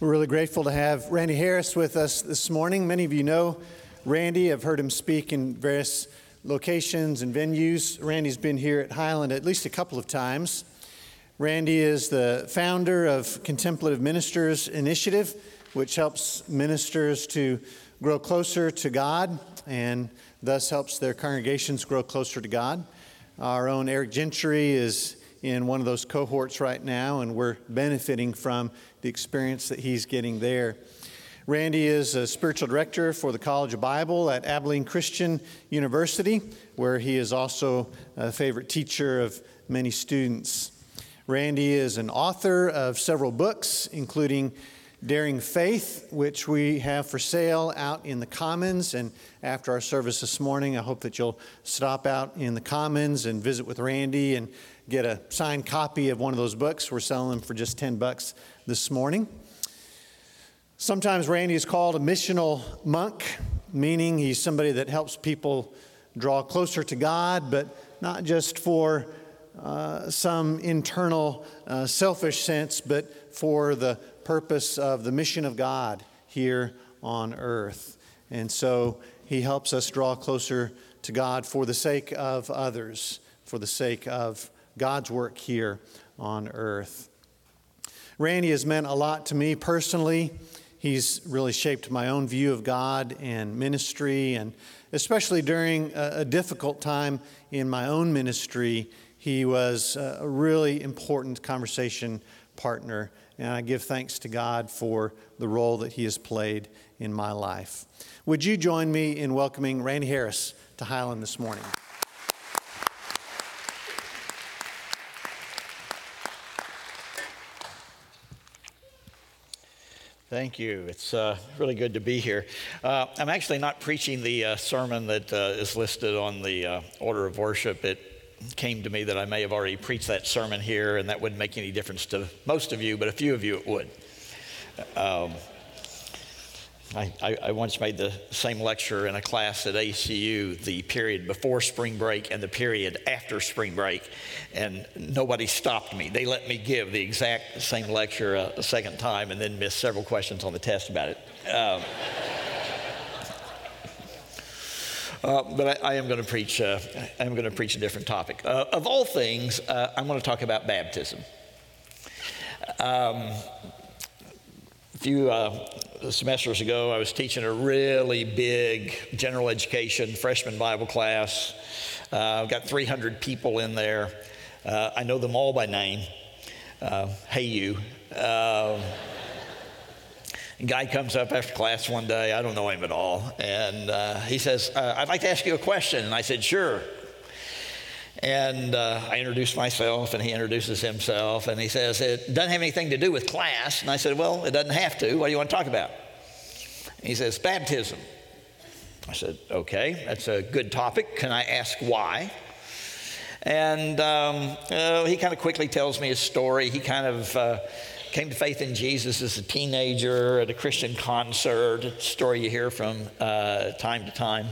We're really grateful to have Randy Harris with us this morning. Many of you know Randy. I've heard him speak in various locations and venues. Randy's been here at Highland at least a couple of times. Randy is the founder of Contemplative Ministers Initiative, which helps ministers to grow closer to God and thus helps their congregations grow closer to God. Our own Eric Gentry is in one of those cohorts right now, and we're benefiting from the experience that he's getting there. Randy is a spiritual director for the College of Bible at Abilene Christian University, where he is also a favorite teacher of many students. Randy is an author of several books, including Daring Faith, which we have for sale out in the Commons. And after our service this morning, I hope that you'll stop out in the Commons and visit with Randy and get a signed copy of one of those books. We're selling them for just 10 bucks this morning. Sometimes Randy is called a missional monk, meaning he's somebody that helps people draw closer to God, but not just for uh, some internal uh, selfish sense, but for the purpose of the mission of God here on earth. And so he helps us draw closer to God for the sake of others, for the sake of God's work here on earth. Randy has meant a lot to me personally. He's really shaped my own view of God and ministry, and especially during a, difficult time in my own ministry, he was a really important conversation partner. And I give thanks to God for the role that he has played in my life. Would you join me in welcoming Randy Harris to Highland this morning? Thank you. It's uh, really good to be here. Uh, I'm actually not preaching the uh, sermon that uh, is listed on the uh, order of worship. It came to me that I may have already preached that sermon here, and that wouldn't make any difference to most of you, but a few of you it would. Um, I, I, once made the same lecture in a class at ACU, the period before spring break and the period after spring break, and nobody stopped me. They let me give the exact same lecture a, a second time and then missed several questions on the test about it. Um, uh, but I, I, am going to preach. Uh, I am going to preach a different topic. Uh, of all things, uh, I'm going to talk about baptism. Um, a few uh, semesters ago, I was teaching a really big general education freshman Bible class. Uh, I've got 300 people in there. Uh, I know them all by name. Uh, hey, you. Uh, guy comes up after class one day. I don't know him at all. And uh, he says, uh, I'd like to ask you a question. And I said, Sure. And uh, I introduced myself, and he introduces himself, and he says, It doesn't have anything to do with class. And I said, Well, it doesn't have to. What do you want to talk about? And he says, Baptism. I said, Okay, that's a good topic. Can I ask why? And um, uh, he kind of quickly tells me his story. He kind of uh, came to faith in Jesus as a teenager at a Christian concert, a story you hear from uh, time to time.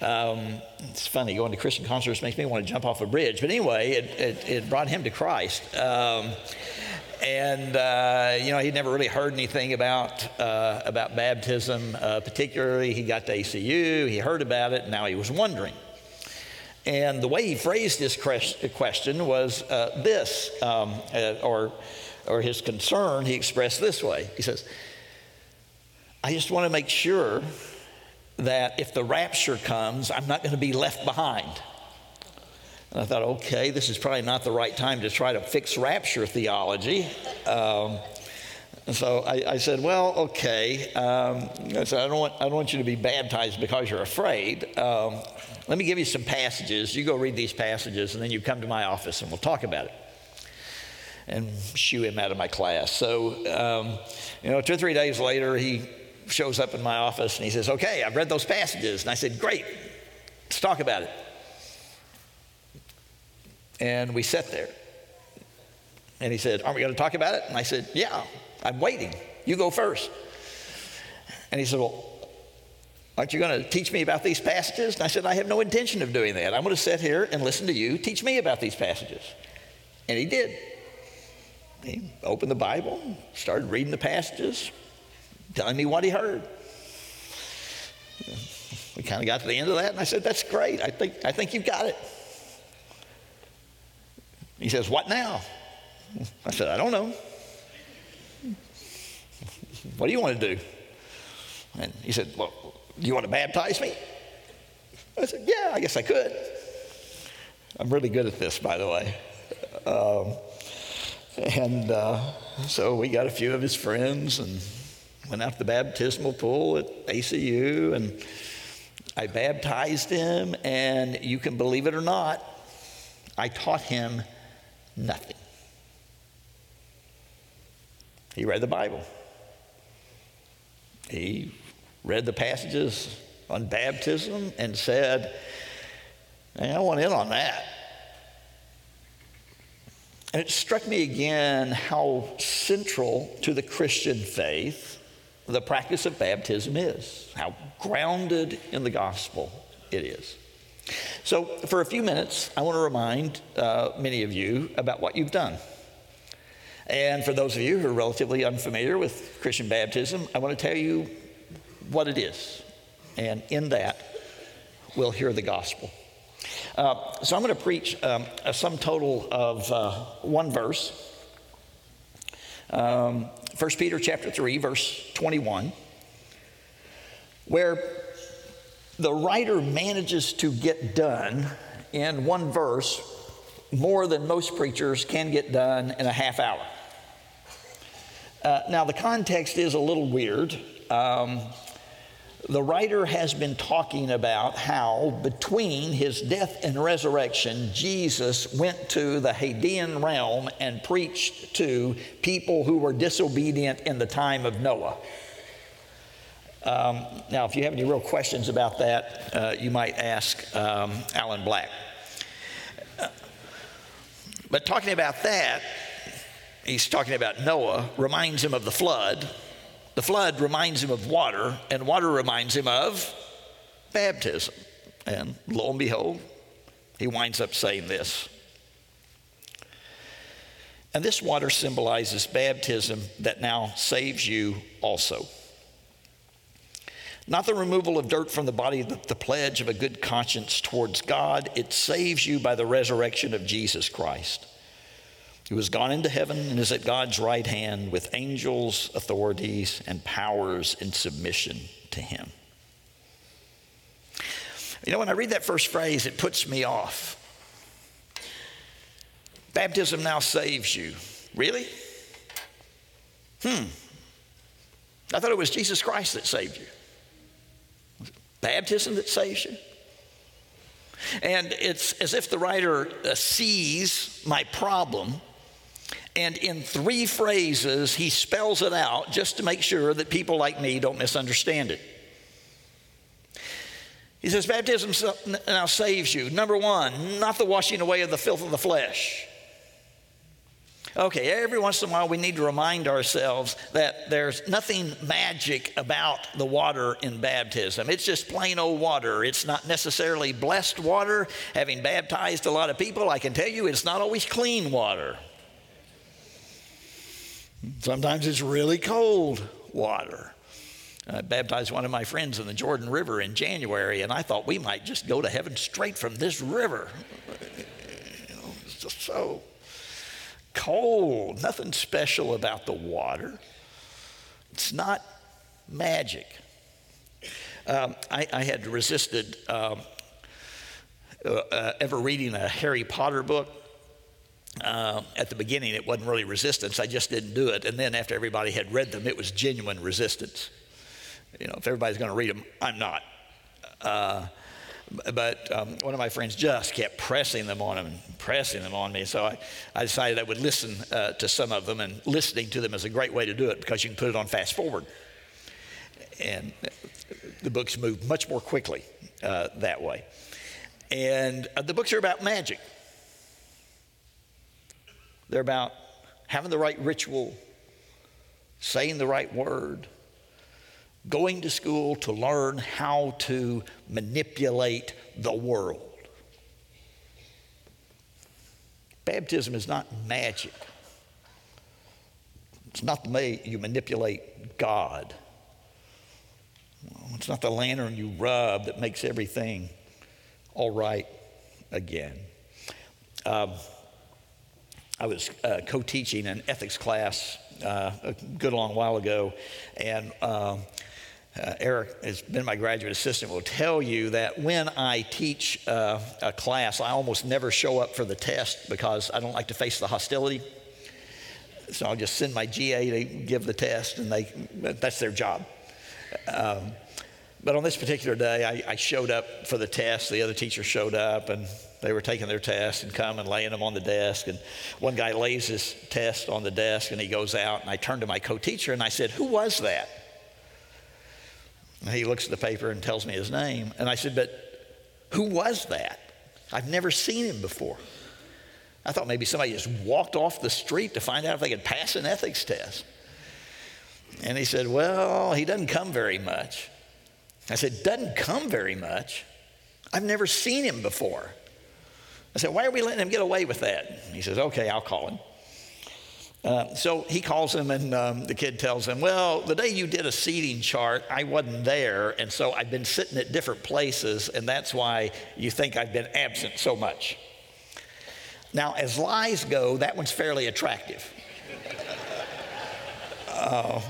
Um, it's funny, going to Christian concerts makes me want to jump off a bridge. But anyway, it, it, it brought him to Christ. Um, and uh, you know he'd never really heard anything about uh, about baptism. Uh, particularly, he got to ACU, he heard about it, and now he was wondering. And the way he phrased his question was uh, this, um, uh, or or his concern. He expressed this way. He says, "I just want to make sure that if the rapture comes, I'm not going to be left behind. And I thought, okay, this is probably not the right time to try to fix rapture theology. Um, so I, I, said, well, okay. Um, I said, I don't, want, I don't want you to be baptized because you're afraid. Um, let me give you some passages. You go read these passages, and then you come to my office and we'll talk about it. And shoo him out of my class. So, um, you know, two or three days later, he shows up in my office and he says, Okay, I've read those passages. And I said, Great, let's talk about it. And we sat there. And he said, Aren't we going to talk about it? And I said, Yeah, I'm waiting. You go first. And he said, Well, aren't you going to teach me about these passages? And I said, I have no intention of doing that. I'm going to sit here and listen to you teach me about these passages. And he did. he opened the Bible, started reading the passages, telling me what he heard. We kind of got to the end of that, and I said, That's great. I think, I think you've got it. He says, What now? I said, I don't know. What do you want to do? And he said, Well, do you want to baptize me? I said, Yeah, I guess I could. I'm really good at this, by the way. Um, and uh, so we got a few of his friends and went out to the baptismal pool at ACU, and I baptized him. And you can believe it or not, I taught him nothing. He read the Bible. He read the passages on baptism and said, hey, I want in on that. And it struck me again how central to the Christian faith the practice of baptism is, how grounded in the gospel it is. So, for a few minutes, I want to remind uh, many of you about what you've done. And for those of you who are relatively unfamiliar with Christian baptism, I want to tell you what it is. And in that, we'll hear the gospel. Uh, so I'm going to preach um, a sum total of uh, one verse. Um, 1 Peter chapter 3, verse 21, where the writer manages to get done in one verse more than most preachers can get done in a half hour. Uh, now, the context is a little weird. Um, the writer has been talking about how between his death and resurrection, Jesus went to the Hadean realm and preached to people who were disobedient in the time of Noah. Um, now, if you have any real questions about that, uh, you might ask um, Alan Black. But talking about that, he's talking about Noah, reminds him of the flood the flood reminds him of water, and water reminds him of baptism. And lo and behold, he winds up saying this. And this water symbolizes baptism that now saves you also. Not the removal of dirt from the body, but the pledge of a good conscience towards God. It saves you by the resurrection of Jesus Christ who has gone into heaven and is at God's right hand with angels, authorities, and powers in submission to him. You know, when I read that first phrase, it puts me off. Baptism now saves you. Really? Hmm. I thought it was Jesus Christ that saved you. Baptism that saves you? And it's as if the writer uh, sees my problem and in three phrases, he spells it out just to make sure that people like me don't misunderstand it. He says, Baptism now saves you. Number one, not the washing away of the filth of the flesh. Okay, every once in a while we need to remind ourselves that there's nothing magic about the water in baptism. It's just plain old water. It's not necessarily blessed water. Having baptized a lot of people, I can tell you it's not always clean water. Sometimes it's really cold water. I baptized one of my friends in the Jordan River in January, and I thought we might just go to heaven straight from this river. You know, it's just so cold, nothing special about the water. It's not magic. Um, I, I, had resisted um, uh, uh, ever reading a Harry Potter book uh, at the beginning, it wasn't really resistance. I just didn't do it. And then after everybody had read them, it was genuine resistance. You know, if everybody's going to read them, I'm not. Uh, but um, one of my friends just kept pressing them on him and pressing them on me. So I, I decided I would listen uh, to some of them, and listening to them is a great way to do it because you can put it on fast forward. And the books move much more quickly uh, that way. And uh, the books are about magic. They're about having the right ritual, saying the right word, going to school to learn how to manipulate the world. Baptism is not magic. It's not the way you manipulate God. It's not the lantern you rub that makes everything all right again. Um, I was uh, co teaching an ethics class uh, a good long while ago, and um, uh, Eric has been my graduate assistant, will tell you that when I teach uh, a class, I almost never show up for the test because I don't like to face the hostility. So I'll just send my GA to give the test, and they, that's their job. Um, but on this particular day, I, I, showed up for the test. The other teacher showed up, and they were taking their tests and come and laying them on the desk. And one guy lays his test on the desk, and he goes out. And I turned to my co-teacher and I said, "Who was that?" And he looks at the paper and tells me his name. And I said, "But who was that? I've never seen him before." I thought maybe somebody just walked off the street to find out if they could pass an ethics test. And he said, Well, he doesn't come very much. I said, Doesn't come very much. I've never seen him before. I said, Why are we letting him get away with that? He says, Okay, I'll call him. Uh, so he calls him, and um, the kid tells him, Well, the day you did a seating chart, I wasn't there, and so I've been sitting at different places, and that's why you think I've been absent so much. Now, as lies go, that one's fairly attractive. uh,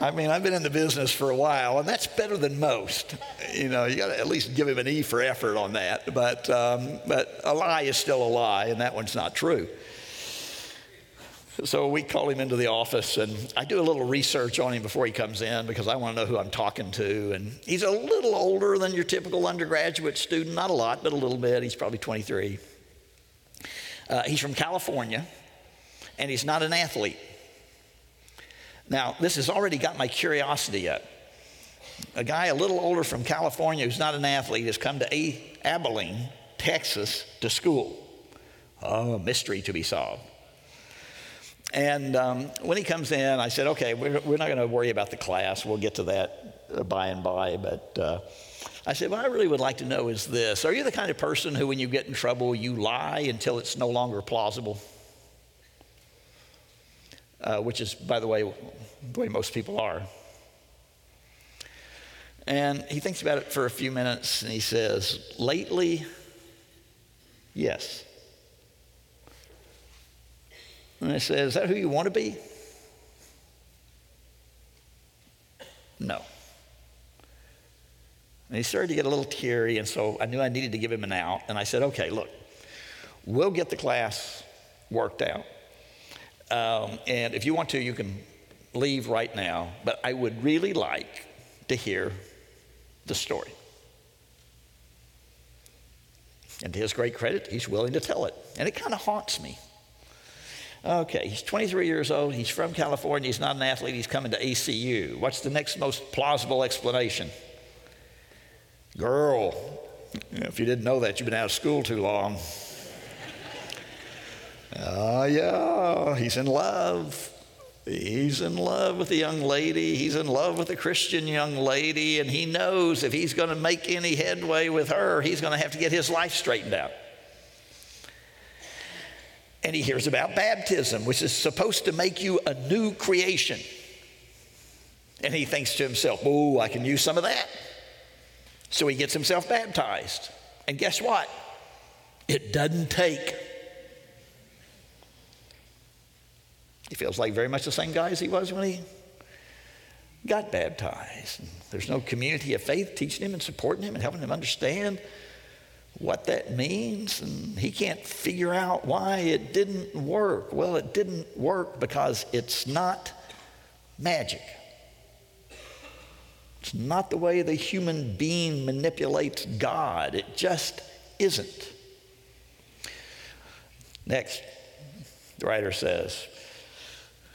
I mean, I've been in the business for a while, and that's better than most. You know, you got to at least give him an E for effort on that. But, um, but a lie is still a lie, and that one's not true. So we call him into the office, and I do a little research on him before he comes in because I want to know who I'm talking to. And he's a little older than your typical undergraduate student, not a lot, but a little bit. He's probably 23. Uh, he's from California, and he's not an athlete. Now, this has already got my curiosity up. A guy a little older from California who's not an athlete has come to a- Abilene, Texas, to school. Oh, mystery to be solved. And um, when he comes in, I said, okay, we're, we're not going to worry about the class. We'll get to that uh, by and by. But uh, I said, what I really would like to know is this Are you the kind of person who, when you get in trouble, you lie until it's no longer plausible? Uh, which is, by the way, the way most people are. And he thinks about it for a few minutes and he says, Lately, yes. And I said, Is that who you want to be? No. And he started to get a little teary, and so I knew I needed to give him an out. And I said, Okay, look, we'll get the class worked out. Um, and if you want to, you can leave right now. But I would really like to hear the story. And to his great credit, he's willing to tell it. And it kind of haunts me. Okay, he's 23 years old. He's from California. He's not an athlete. He's coming to ACU. What's the next most plausible explanation? Girl. If you didn't know that, you've been out of school too long. Oh, yeah, he's in love. He's in love with a young lady. He's in love with a Christian young lady. And he knows if he's going to make any headway with her, he's going to have to get his life straightened out. And he hears about baptism, which is supposed to make you a new creation. And he thinks to himself, oh, I can use some of that. So he gets himself baptized. And guess what? It doesn't take He feels like very much the same guy as he was when he got baptized. There's no community of faith teaching him and supporting him and helping him understand what that means. And he can't figure out why it didn't work. Well, it didn't work because it's not magic. It's not the way the human being manipulates God. It just isn't. Next, the writer says,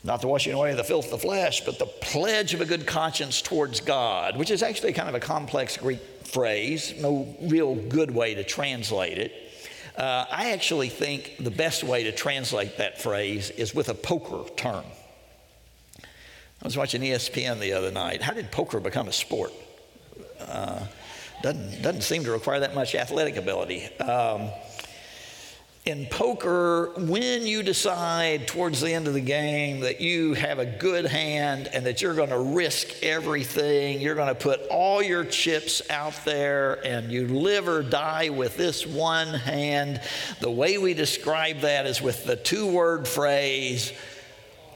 not the washing away of the filth of the flesh, but the pledge of a good conscience towards God, which is actually kind of a complex Greek phrase, no real good way to translate it. Uh, I actually think the best way to translate that phrase is with a poker term. I was watching ESPN the other night. How did poker become a sport? Uh, doesn't, doesn't seem to require that much athletic ability. Um, in poker, when you decide towards the end of the game that you have a good hand and that you're going to risk everything, you're going to put all your chips out there and you live or die with this one hand, the way we describe that is with the two word phrase,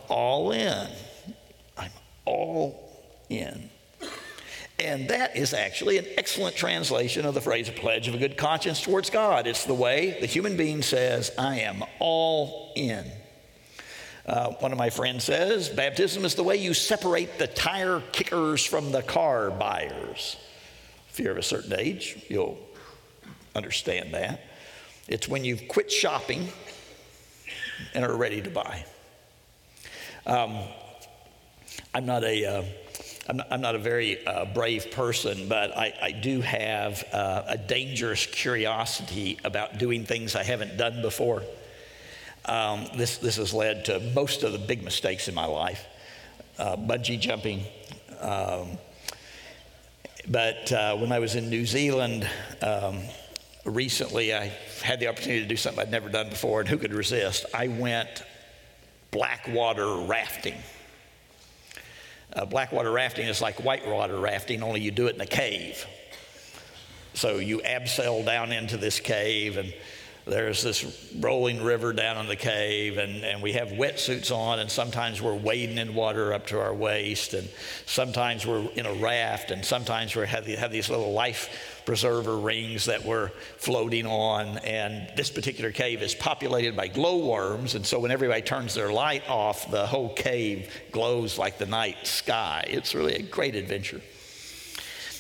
all in. I'm all in. And that is actually an excellent translation of the phrase, a pledge of a good conscience towards God. It's the way the human being says, I am all in. Uh, one of my friends says, baptism is the way you separate the tire kickers from the car buyers. If you're of a certain age, you'll understand that. It's when you've quit shopping and are ready to buy. Um, I'm not a. Uh, I'm not, I'm not a very uh, brave person, but I, I do have uh, a dangerous curiosity about doing things I haven't done before. Um, this, this has led to most of the big mistakes in my life uh, bungee jumping. Um, but uh, when I was in New Zealand um, recently, I had the opportunity to do something I'd never done before, and who could resist? I went blackwater rafting. Uh, blackwater rafting is like whitewater rafting, only you do it in a cave. So you abseil down into this cave, and there's this rolling river down in the cave, and, and we have wetsuits on, and sometimes we're wading in water up to our waist, and sometimes we're in a raft, and sometimes we have, have these little life preserver rings that we're floating on. And this particular cave is populated by glowworms. And so when everybody turns their light off, the whole cave glows like the night sky. It's really a great adventure.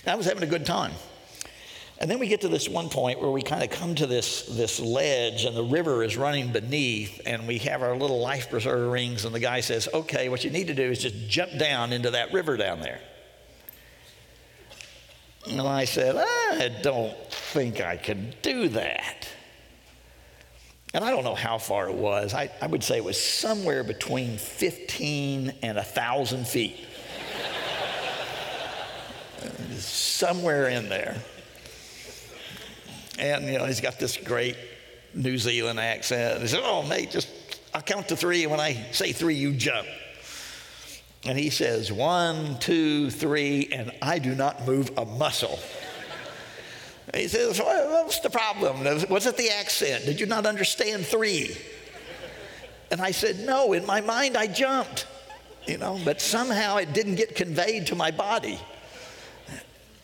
I was having a good time. And then we get to this one point where we kind of come to this, this ledge and the river is running beneath, and we have our little life preserver rings, and the guy says, Okay, what you need to do is just jump down into that river down there. And I said, I don't think I can do that. And I don't know how far it was. I, I would say it was somewhere between 15 and 1,000 feet. somewhere in there. And, you know, he's got this great New Zealand accent. He said, Oh, mate, just I'll count to three, and when I say three, you jump. And he says, one, two, three, and I do not move a muscle. he says, What's the problem? Was it the accent? Did you not understand three? And I said, No, in my mind I jumped, you know, but somehow it didn't get conveyed to my body.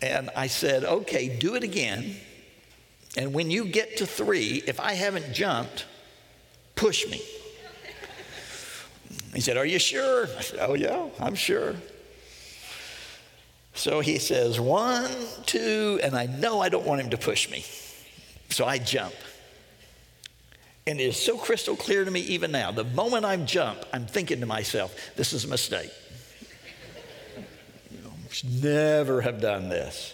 And I said, Okay, do it again. And when you get to three, if I haven't jumped, push me. He said, Are you sure? I said, Oh, yeah, I'm sure. So he says, One, two, and I know I don't want him to push me. So I jump. And it is so crystal clear to me even now. The moment I jump, I'm thinking to myself, This is a mistake. Never have done this.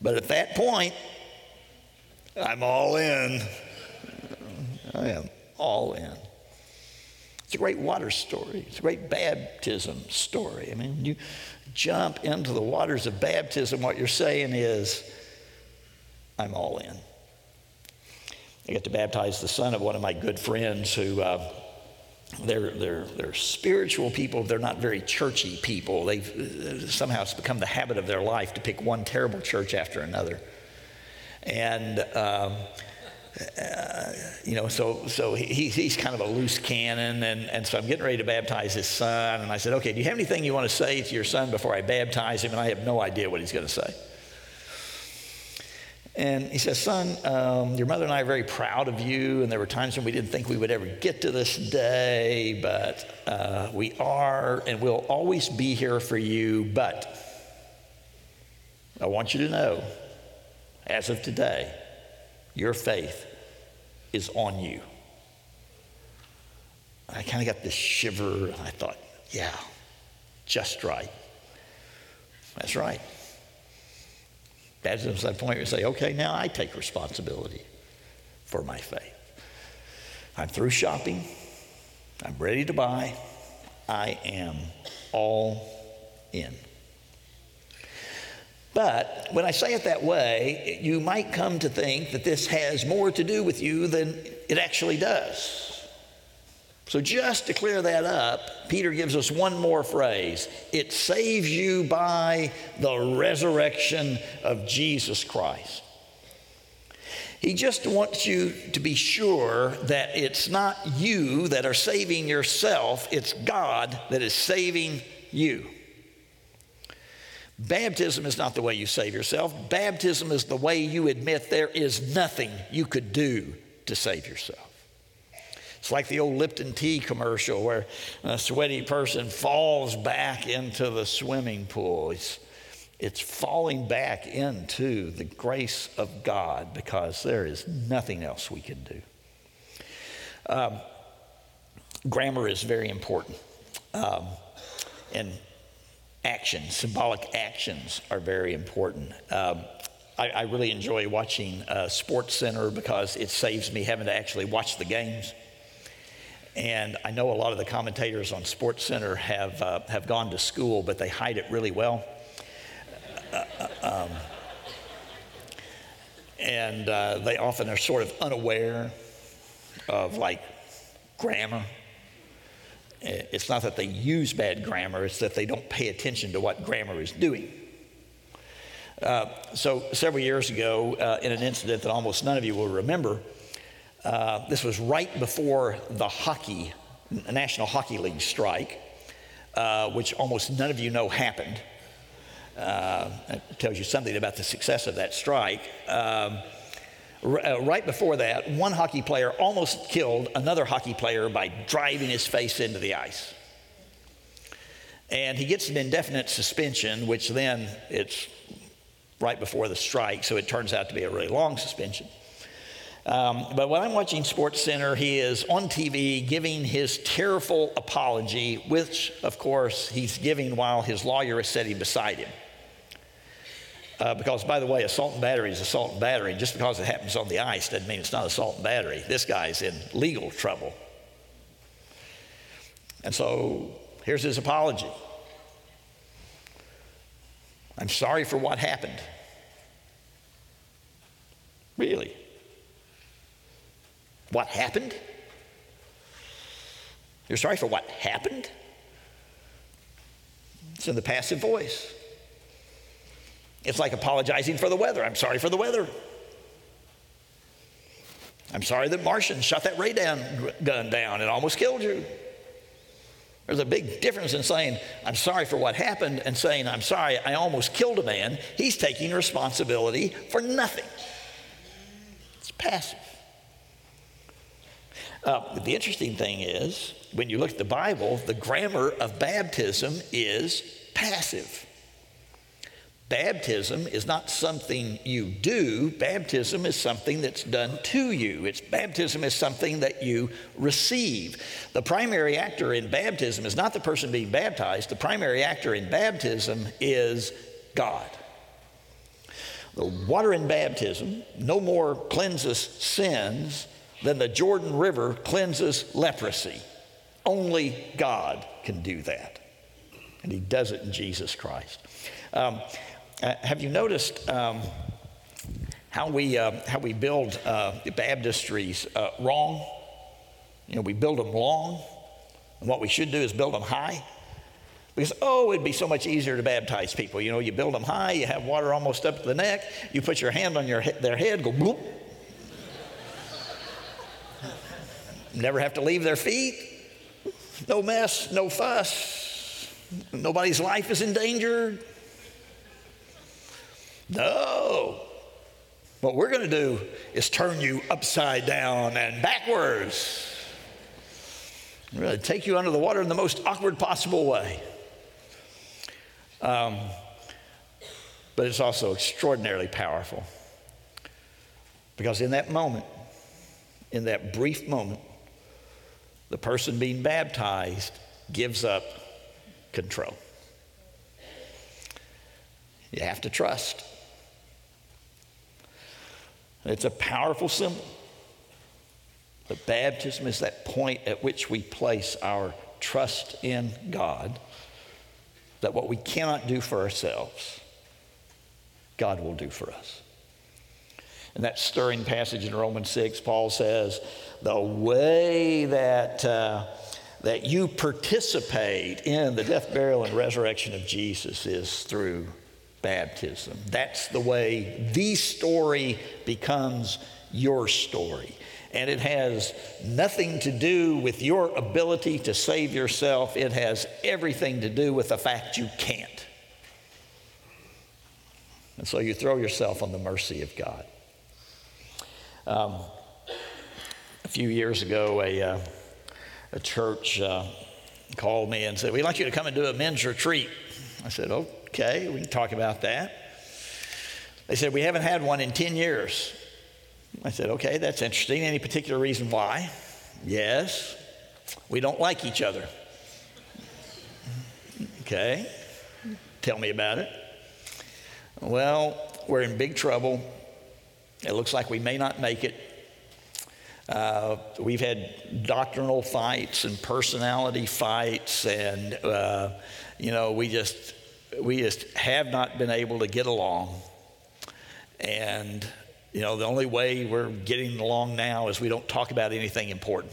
But at that point, I'm all in. I am all in. It's a great water story. It's a great baptism story. I mean, you jump into the waters of baptism, what you're saying is, I'm all in. I got to baptize the son of one of my good friends who. Uh, they're, they're, they're spiritual people. They're not very churchy people. They've somehow it's become the habit of their life to pick one terrible church after another. And um, uh, you know, so, so he, he's kind of a loose cannon. And, and so I'm getting ready to baptize his son. And I said, okay, do you have anything you want to say to your son before I baptize him? And I have no idea what he's going to say. And he says, Son, um, your mother and I are very proud of you. And there were times when we didn't think we would ever get to this day, but uh, we are, and we'll always be here for you. But I want you to know, as of today, your faith is on you. I kind of got this shiver, and I thought, yeah, just right. That's right. That's the point where you say, okay, now I take responsibility for my faith. I'm through shopping. I'm ready to buy. I am all in. But when I say it that way, you might come to think that this has more to do with you than it actually does. So, just to clear that up, Peter gives us one more phrase it saves you by the resurrection of Jesus Christ. He just wants you to be sure that it's not you that are saving yourself, it's God that is saving you. Baptism is not the way you save yourself. Baptism is the way you admit there is nothing you could do to save yourself. It's like the old Lipton tea commercial where a sweaty person falls back into the swimming pool. It's, it's falling back into the grace of God because there is nothing else we can do. Um, grammar is very important. Um, and actions, symbolic actions, are very important. Um, I, I, really enjoy watching uh, Sports Center because it saves me having to actually watch the games. And I know a lot of the commentators on Sports Center have, uh, have gone to school, but they hide it really well. Uh, uh um, and uh, they often are sort of unaware of like grammar it's not that they use bad grammar, it's that they don't pay attention to what grammar is doing. Uh, so, several years ago, uh, in an incident that almost none of you will remember, uh, this was right before the hockey, National Hockey League strike, uh, which almost none of you know happened. Uh, it tells you something about the success of that strike. Um, uh, right before that, one hockey player almost killed another hockey player by driving his face into the ice. And he gets an indefinite suspension, which then it's right before the strike, so it turns out to be a really long suspension. Um, but when I'm watching Sports Center, he is on TV giving his tearful apology, which, of course, he's giving while his lawyer is sitting beside him. Uh, because, by the way, assault and battery is assault and battery. Just because it happens on the ice doesn't mean it's not assault and battery. This guy's in legal trouble. And so here's his apology I'm sorry for what happened. Really? What happened? You're sorry for what happened? It's in the passive voice. It's like apologizing for the weather. I'm sorry for the weather. I'm sorry that Martians shot that ray down gun down It almost killed you. There's a big difference in saying, I'm sorry for what happened, and saying, I'm sorry, I almost killed a man. He's taking responsibility for nothing. It's passive. Uh, the interesting thing is, when you look at the Bible, the grammar of baptism is passive. Baptism is not something you do. Baptism is something that's done to you. It's baptism is something that you receive. The primary actor in baptism is not the person being baptized. The primary actor in baptism is God. The water in baptism no more cleanses sins than the Jordan River cleanses leprosy. Only God can do that. And He does it in Jesus Christ. Um, uh, have you noticed um, how, we, uh, how we build uh, baptistries uh, wrong? You know, we build them long, and what we should do is build them high. Because, oh, it'd be so much easier to baptize people. You know, you build them high, you have water almost up to the neck, you put your hand on your, their head, go bloop. Never have to leave their feet. No mess, no fuss. Nobody's life is endangered. No. What we're going to do is turn you upside down and backwards. We're going to take you under the water in the most awkward possible way. Um, but it's also extraordinarily powerful. Because in that moment, in that brief moment, the person being baptized gives up control. You have to trust. It's a powerful symbol. But baptism is that point at which we place our trust in God that what we cannot do for ourselves, God will do for us. In that stirring passage in Romans 6, Paul says, the way that, uh, that you participate in the death, burial, and resurrection of Jesus is through baptism. That's the way the story becomes your story. And it has nothing to do with your ability to save yourself, it has everything to do with the fact you can't. And so you throw yourself on the mercy of God. Um, a few years ago, a, uh, a church uh, called me and said, We'd like you to come and do a men's retreat. I said, Okay, we can talk about that. They said, We haven't had one in 10 years. I said, Okay, that's interesting. Any particular reason why? Yes, we don't like each other. Okay, tell me about it. Well, we're in big trouble. It looks like we may not make it. Uh, we've had doctrinal fights and personality fights, and uh, you know, we just we just have not been able to get along. And you know, the only way we're getting along now is we don't talk about anything important.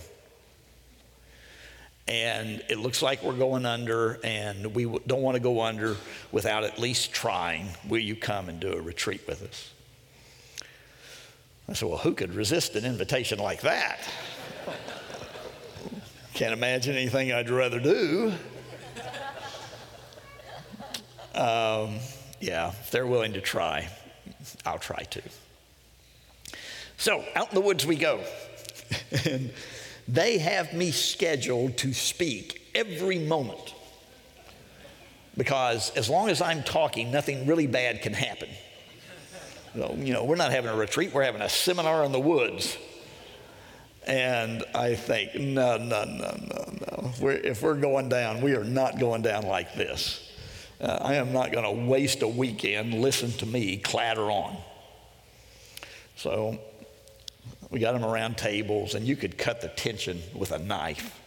And it looks like we're going under, and we don't want to go under without at least trying. Will you come and do a retreat with us? I said, Well, who could resist an invitation like that? Can't imagine anything I'd rather do. Um, yeah, if they're willing to try, I'll try to. So out in the woods we go. and they have me scheduled to speak every moment. Because as long as I'm talking, nothing really bad can happen. You know, we're not having a retreat, we're having a seminar in the woods. And I think, no, no, no, no, no. We're, if we're going down, we are not going down like this. Uh, I am not going to waste a weekend, listen to me clatter on. So we got them around tables, and you could cut the tension with a knife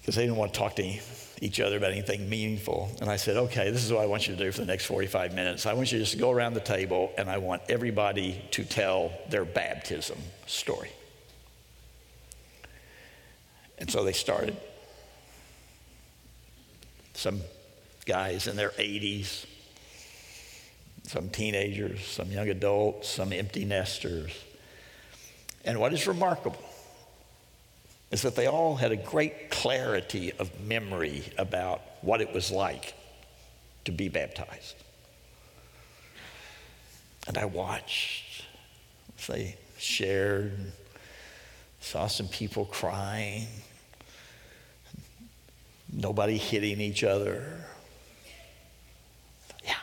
because they didn't want to talk to each other about anything meaningful. And I said, okay, this is what I want you to do for the next 45 minutes. I want you to just go around the table, and I want everybody to tell their baptism story. And so they started. Some guys in their 80s, some teenagers, some young adults, some empty nesters. And what is remarkable is that they all had a great clarity of memory about what it was like to be baptized. And I watched they shared, saw some people crying, nobody hitting each other. Yeah,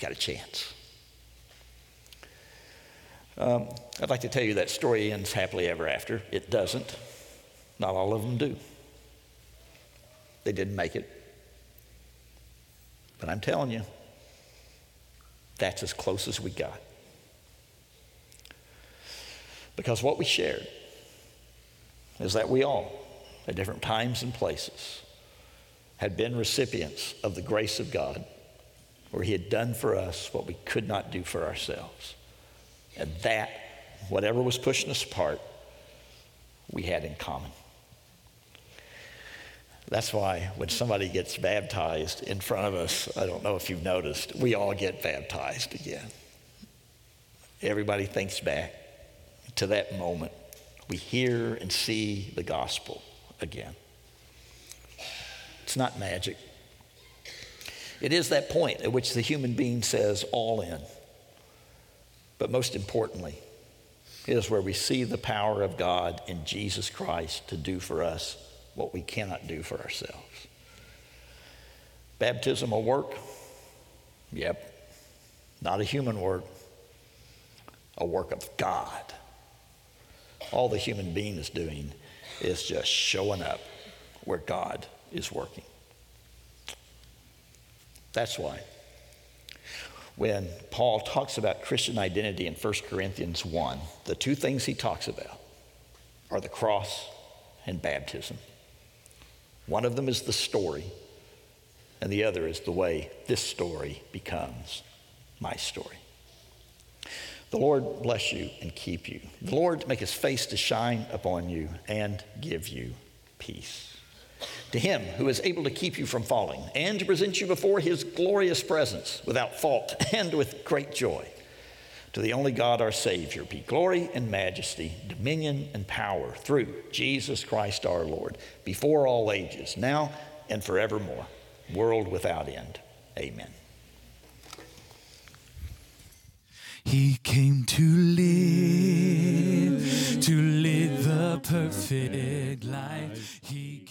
got a chance. Um, I'd like to tell you that story ends happily ever after. It doesn't. Not all of them do. They didn't make it. But I'm telling you, that's as close as we got. Because what we shared is that we all, at different times and places, had been recipients of the grace of God, where He had done for us what we could not do for ourselves. And that, whatever was pushing us apart, we had in common. That's why when somebody gets baptized in front of us, I don't know if you've noticed, we all get baptized again. Everybody thinks back to that moment. We hear and see the gospel again. It's not magic. It is that point at which the human being says, all in. But most importantly, it is where we see the power of God in Jesus Christ to do for us what we cannot do for ourselves. Baptism will work? Yep. Not a human work, a work of God. All the human being is doing is just showing up where God is working. That's why when Paul talks about Christian identity in 1 Corinthians 1, the two things he talks about are the cross and baptism. One of them is the story, and the other is the way this story becomes my story. The Lord bless you and keep you. The Lord make his face to shine upon you and give you peace. To him who is able to keep you from falling and to present you before his glorious presence without fault and with great joy. To the only God, our Savior, be glory and majesty, dominion and power through Jesus Christ our Lord, before all ages, now and forevermore, world without end. Amen. He came to live, to live the perfect life. He